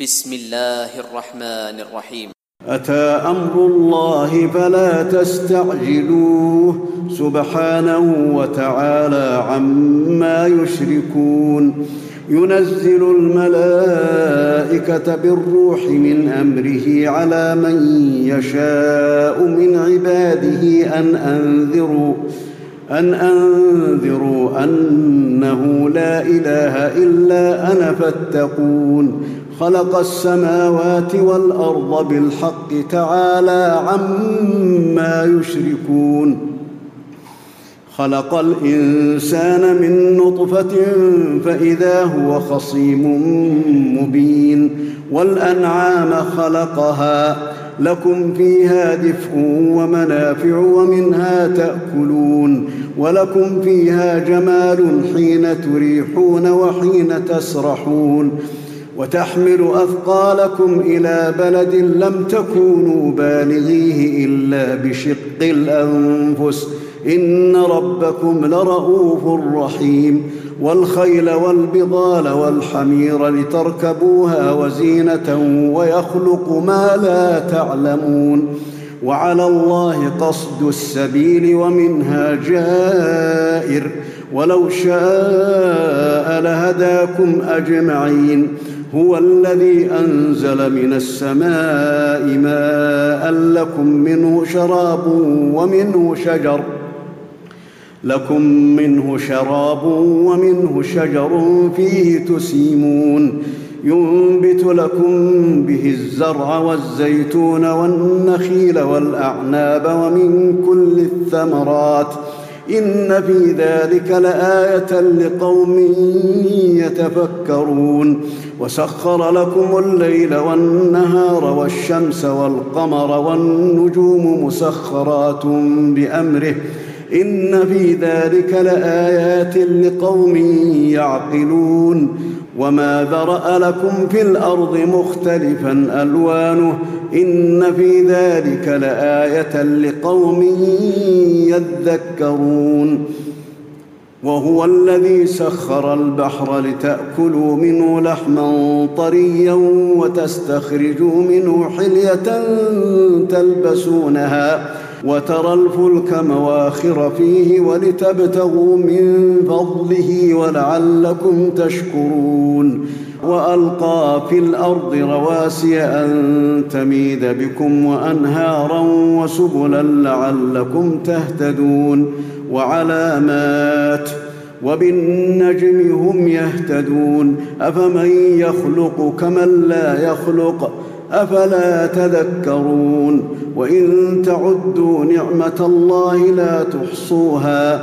بسم الله الرحمن الرحيم أتى أمر الله فلا تستعجلوه سبحانه وتعالى عما يشركون. ينزل الملائكة بالروح من أمره على من يشاء من عباده أن أنذروا أن أنذروا أنه لا إله إلا أنا فاتقون. خلق السماوات والأرض بالحق تعالى عما يشركون. خلق الإنسان من نطفة فإذا هو خصيم مبين. والأنعام خلقها لكم فيها دفء ومنافع ومنها تأكلون. ولكم فيها جمال حين تريحون وحين تسرحون. وتحمل أثقالكم إلى بلد لم تكونوا بالغيه إلا بشق الأنفس. إن ربكم لرءوف رحيم. والخيل والبغال والحمير لتركبوها وزينة ويخلق ما لا تعلمون. وعلى الله قصد السبيل ومنها جائر. ولو شاء لهداكم أجمعين. هو الذي أنزل من السماء ماء لكم منه شراب ومنه شجر. لكم منه شراب ومنه شجر فيه تسيمون. ينبت لكم به الزرع والزيتون والنخيل والأعناب ومن كل الثمرات. إن في ذلك لآية لقوم يتفكرون. وسخر لكم الليل والنهار والشمس والقمر والنجوم مسخرات بأمره. إن في ذلك لآيات لقوم يعقلون. وما ذرأ لكم في الأرض مختلفا ألوانه. إن في ذلك لآية لقوم يذكرون. وهو الذي سخر البحر لتأكلوا منه لحما طريا وتستخرجوا منه حلية تلبسونها وترى الفلك مواخر فيه ولتبتغوا من فضله ولعلكم تشكرون وألقى في الأرض رواسي أن تميد بكم وأنهارا وسبلا لعلكم تهتدون وعلامات وبالنجم هم يهتدون. أفمن يخلق كمن لا يخلق؟ أفلا تذكرون؟ وإن تعدوا نعمة الله لا تحصوها.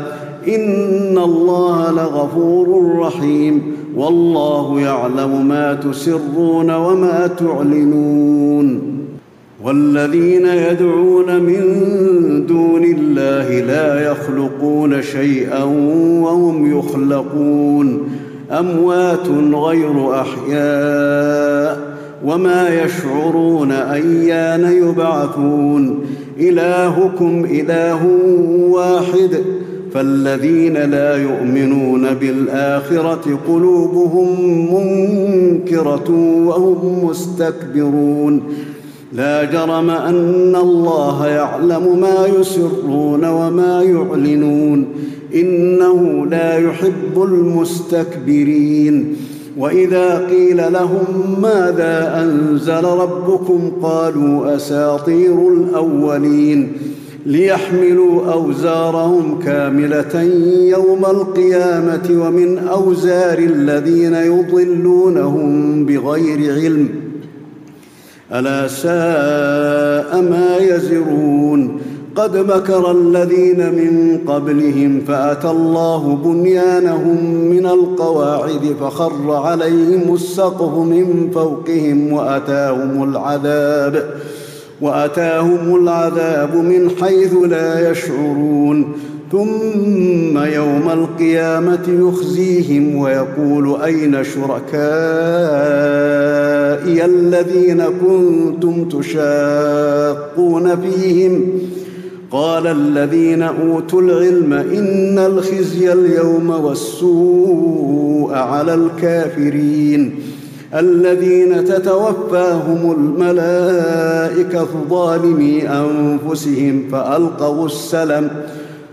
إن الله لغفور رحيم. والله يعلم ما تسرون وما تعلنون. والذين يدعون من دون الله لا يخلقون شيئا وهم يخلقون. أموات غير أحياء وما يشعرون أيان يبعثون. إلهكم إله واحد. فالذين لا يؤمنون بالآخرة قلوبهم منكرة وهم مستكبرون. لا جرم أن الله يعلم ما يسرون وما يعلنون. إنه لا يحب المستكبرين. وإذا قيل لهم ماذا أنزل ربكم قالوا أساطير الأولين. ليحملوا أوزارهم كاملة يوم القيامة ومن أوزار الذين يضلونهم بغير علم. ألا ساء ما يزرون قد مكر الذين من قبلهم فأتى الله بنيانهم من القواعد فخر عليهم السقف من فوقهم وأتاهم العذاب وأتاهم العذاب من حيث لا يشعرون ثم يوم القيامة يخزيهم ويقول أين شركائي الذين كنتم تشاقون فيهم؟ قال الذين أوتوا العلم إن الخزي اليوم والسوء على الكافرين. الذين تتوفاهم الملائكة ظالمي أنفسهم فألقوا السلم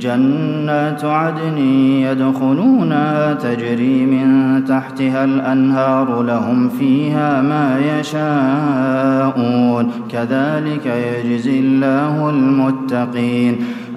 جنات عدن يدخلونها تجري من تحتها الأنهار لهم فيها ما يشاءون. كذلك يجزي الله المتقين.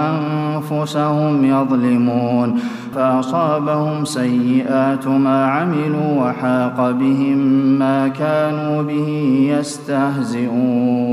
أنفسهم يظلمون فأصابهم سيئات ما عملوا وحاق بهم ما كانوا به يستهزئون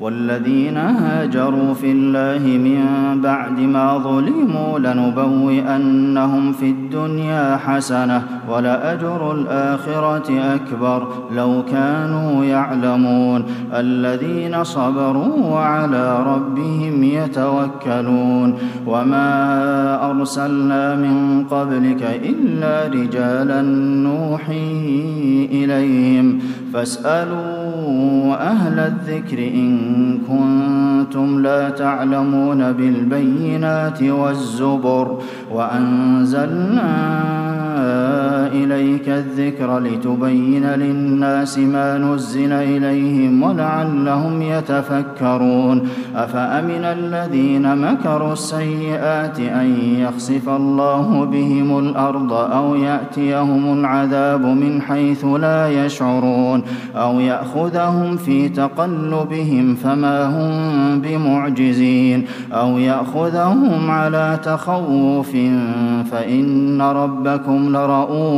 والذين هاجروا في الله من بعد ما ظلموا لنبوئنهم في الدنيا حسنة ولأجر الآخرة أكبر لو كانوا يعلمون الذين صبروا وعلى ربهم يتوكلون وما أرسلنا من قبلك إلا رجالا نوحي إليهم فاسألوا أهل الذكر إن كنتم لا تعلمون بالبينات والزبر وأنزلنا إليك الذكر لتبين للناس ما نزل إليهم ولعلهم يتفكرون. أفأمن الذين مكروا السيئات أن يخسف الله بهم الأرض أو يأتيهم العذاب من حيث لا يشعرون أو يأخذهم في تقلبهم فما هم بمعجزين أو يأخذهم على تخوف فإن ربكم لرؤوف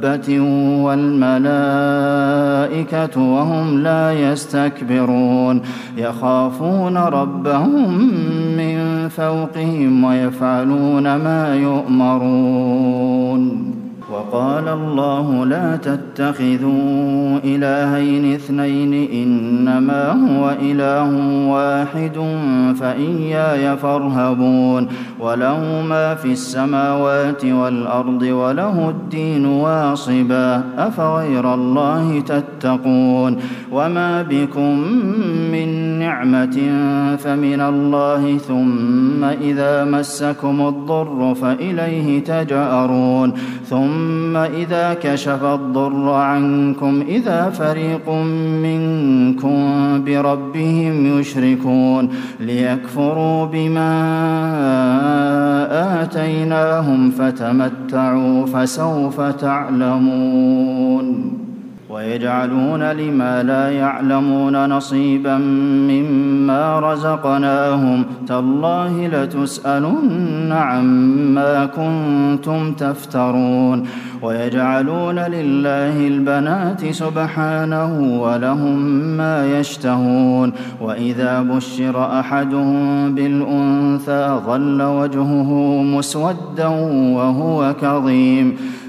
دابة والملائكة وهم لا يستكبرون يخافون ربهم من فوقهم ويفعلون ما يؤمرون وقال الله لا تتخذوا إلهين اثنين إنما هو إله واحد فإياي فارهبون وله ما في السماوات والأرض وله الدين واصبا أفغير الله تتقون وما بكم من نعمة فمن الله ثم إذا مسكم الضر فإليه تجأرون ثم إذا كشف الضر عنكم إذا فريق منكم بربهم يشركون ليكفروا بما آتيناهم فتمتعوا فسوف تعلمون ويجعلون لما لا يعلمون نصيبا مما رزقناهم تالله لتسألن عما كنتم تفترون ويجعلون لله البنات سبحانه ولهم ما يشتهون وإذا بشر أحدهم بالأنثى ظل وجهه مسودا وهو كظيم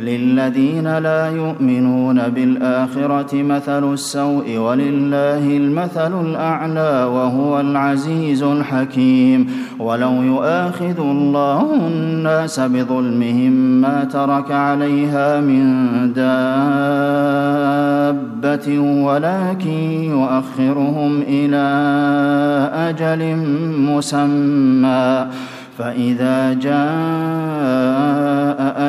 للذين لا يؤمنون بالآخرة مثل السوء ولله المثل الأعلى وهو العزيز الحكيم. ولو يؤاخذ الله الناس بظلمهم ما ترك عليها من دابة ولكن يؤخرهم إلى أجل مسمى. فإذا جاء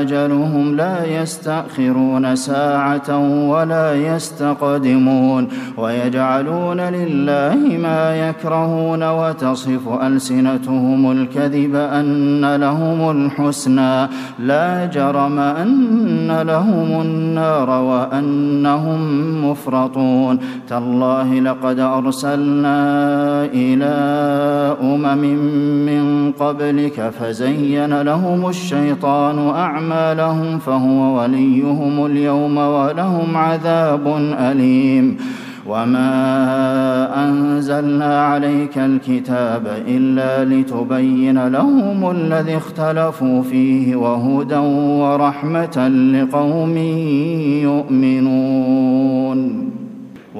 أجلهم لا يستأخرون ساعة ولا يستقدمون ويجعلون لله ما يكرهون وتصف ألسنتهم الكذب أن لهم الحسنى لا جرم أن لهم النار وأنهم مفرطون تالله لقد أرسلنا إلى أمم من قبل ذلك فزين لهم الشيطان أعمالهم فهو وليهم اليوم ولهم عذاب أليم. وما أنزلنا عليك الكتاب إلا لتبين لهم الذي اختلفوا فيه وهدى ورحمة لقوم يؤمنون.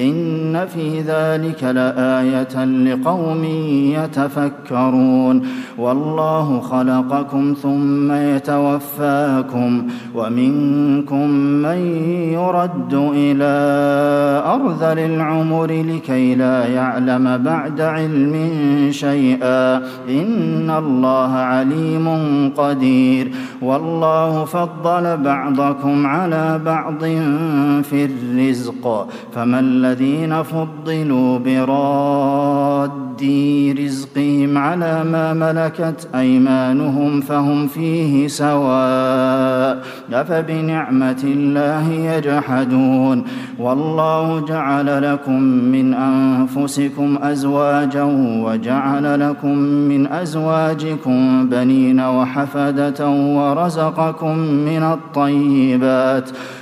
إن في ذلك لآية لقوم يتفكرون. والله خلقكم ثم يتوفاكم ومنكم من يرد إلى أرذل العمر لكي لا يعلم بعد علم شيئا. إن الله عليم قدير. والله فضل بعضكم على بعض في الرزق. فمن الذين فضلوا براد رزقهم على ما ملكت أيمانهم فهم فيه سواء أفبنعمة الله يجحدون والله جعل لكم من أنفسكم أزواجا وجعل لكم من أزواجكم بنين وحفدة ورزقكم من الطيبات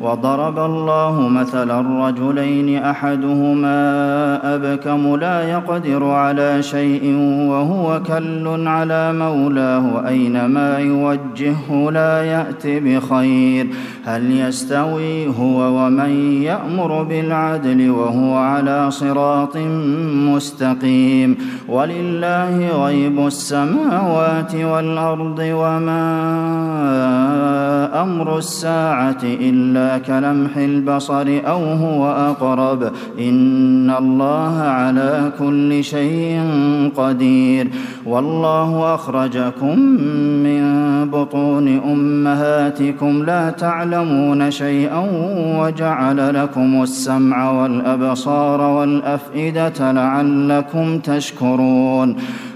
وضرب الله مثلا رجلين أحدهما أبكم لا يقدر على شيء وهو كل على مولاه أينما يوجهه لا يأت بخير هل يستوي هو ومن يأمر بالعدل وهو على صراط مستقيم ولله غيب السماوات والأرض وما أمر الساعة إلا كلمح البصر أو هو أقرب. إن الله على كل شيء قدير. والله أخرجكم من بطون أمهاتكم لا تعلمون شيئا وجعل لكم السمع والأبصار والأفئدة لعلكم تشكرون.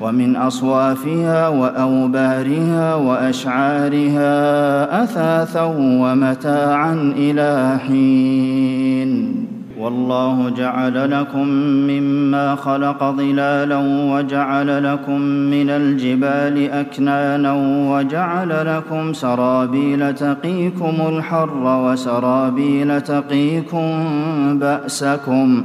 ومن أصوافها وأوبارها وأشعارها أثاثا ومتاعا إلى حين. والله جعل لكم مما خلق ظلالا وجعل لكم من الجبال أكنانا وجعل لكم سرابيل تقيكم الحر وسرابيل تقيكم بأسكم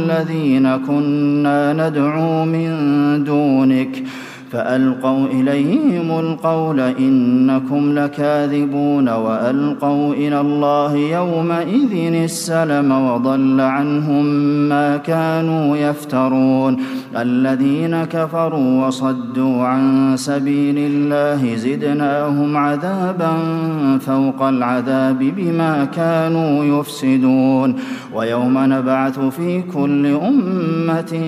الذين كنا ندعو من دونك فألقوا إليهم القول إنكم لكاذبون وألقوا إلى الله يومئذ السلم وضل عنهم ما كانوا يفترون الذين كفروا وصدوا عن سبيل الله زدناهم عذابا فوق العذاب بما كانوا يفسدون ويوم نبعث في كل أمة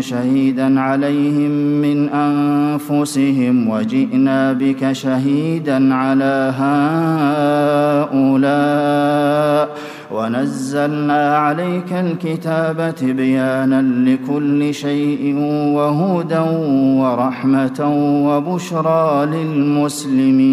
شهيدا عليهم من أنفسهم أنفسهم وجئنا بك شهيدا على هؤلاء ونزلنا عليك الكتاب تبيانا لكل شيء وهدى ورحمة وبشرى للمسلمين.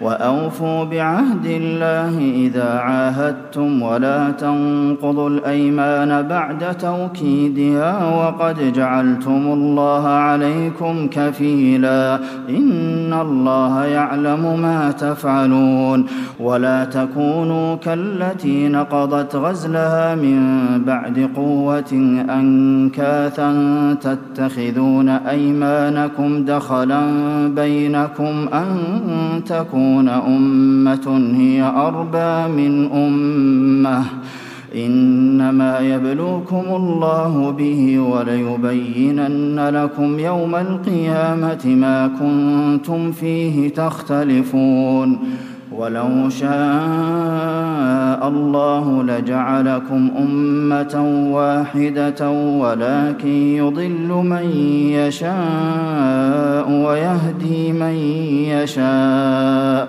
وأوفوا بعهد الله إذا عاهدتم ولا تنقضوا الأيمان بعد توكيدها وقد جعلتم الله عليكم كفيلا إن الله يعلم ما تفعلون ولا تكونوا كالتي نقضت غزلها من بعد قوة أنكاثا تتخذون أيمانكم دخلا بينكم أن تكونوا تكون أمة هي أربى من أمة. إنما يبلوكم الله به وليبينن لكم يوم القيامة ما كنتم فيه تختلفون. ولو شاء الله لجعلكم أمة واحدة ولكن يضل من يشاء ويهدي من يشاء.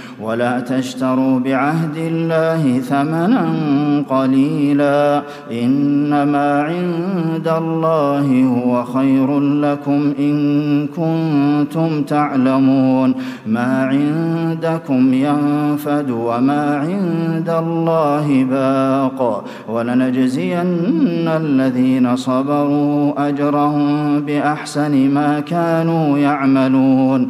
ولا تشتروا بعهد الله ثمنا قليلا. إنما عند الله هو خير لكم إن كنتم تعلمون. ما عندكم ينفد وما عند الله باق. ولنجزين الذين صبروا أجرهم بأحسن ما كانوا يعملون.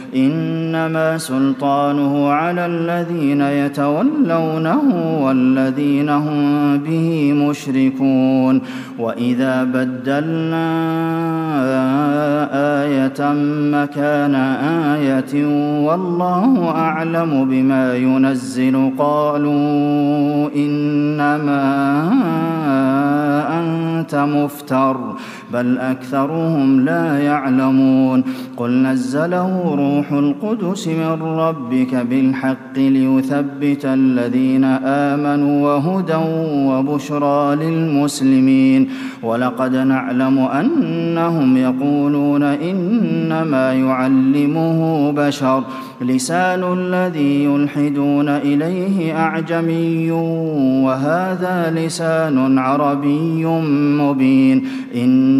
إنما سلطانه على الذين يتولونه والذين هم به مشركون. وإذا بدلنا آية مكان آية والله أعلم بما ينزل. قالوا إنما أنت مفتر. بل أكثرهم لا يعلمون قل نزله روح القدس من ربك بالحق ليثبت الذين آمنوا وهدى وبشرى للمسلمين ولقد نعلم أنهم يقولون إنما يعلمه بشر لسان الذي يلحدون إليه أعجمي وهذا لسان عربي مبين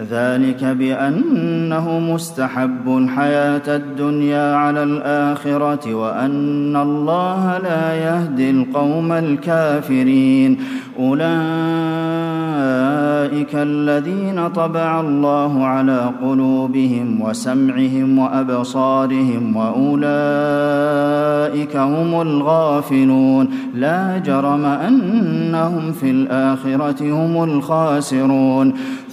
ذلك بأنه مستحب الحياة الدنيا على الآخرة وأن الله لا يهدي القوم الكافرين. أولئك الذين طبع الله على قلوبهم وسمعهم وأبصارهم وأولئك هم الغافلون. لا جرم أنهم في الآخرة هم الخاسرون.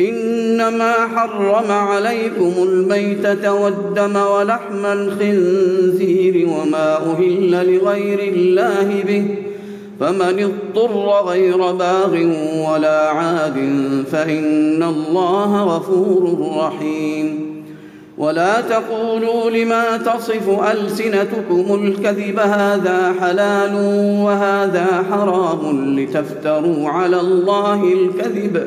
إنما حرم عليكم الميتة والدم ولحم الخنزير وما أهل لغير الله به فمن اضطر غير باغ ولا عاد فإن الله غفور رحيم. ولا تقولوا لما تصف ألسنتكم الكذب هذا حلال وهذا حرام لتفتروا على الله الكذب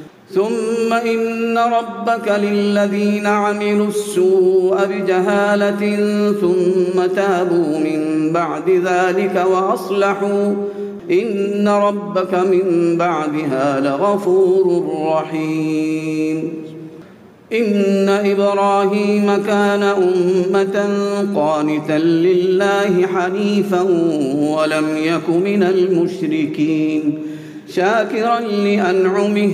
ثم إن ربك للذين عملوا السوء بجهالة ثم تابوا من بعد ذلك وأصلحوا إن ربك من بعدها لغفور رحيم. إن إبراهيم كان أمة قانتا لله حنيفا ولم يك من المشركين. شاكرا لأنعمه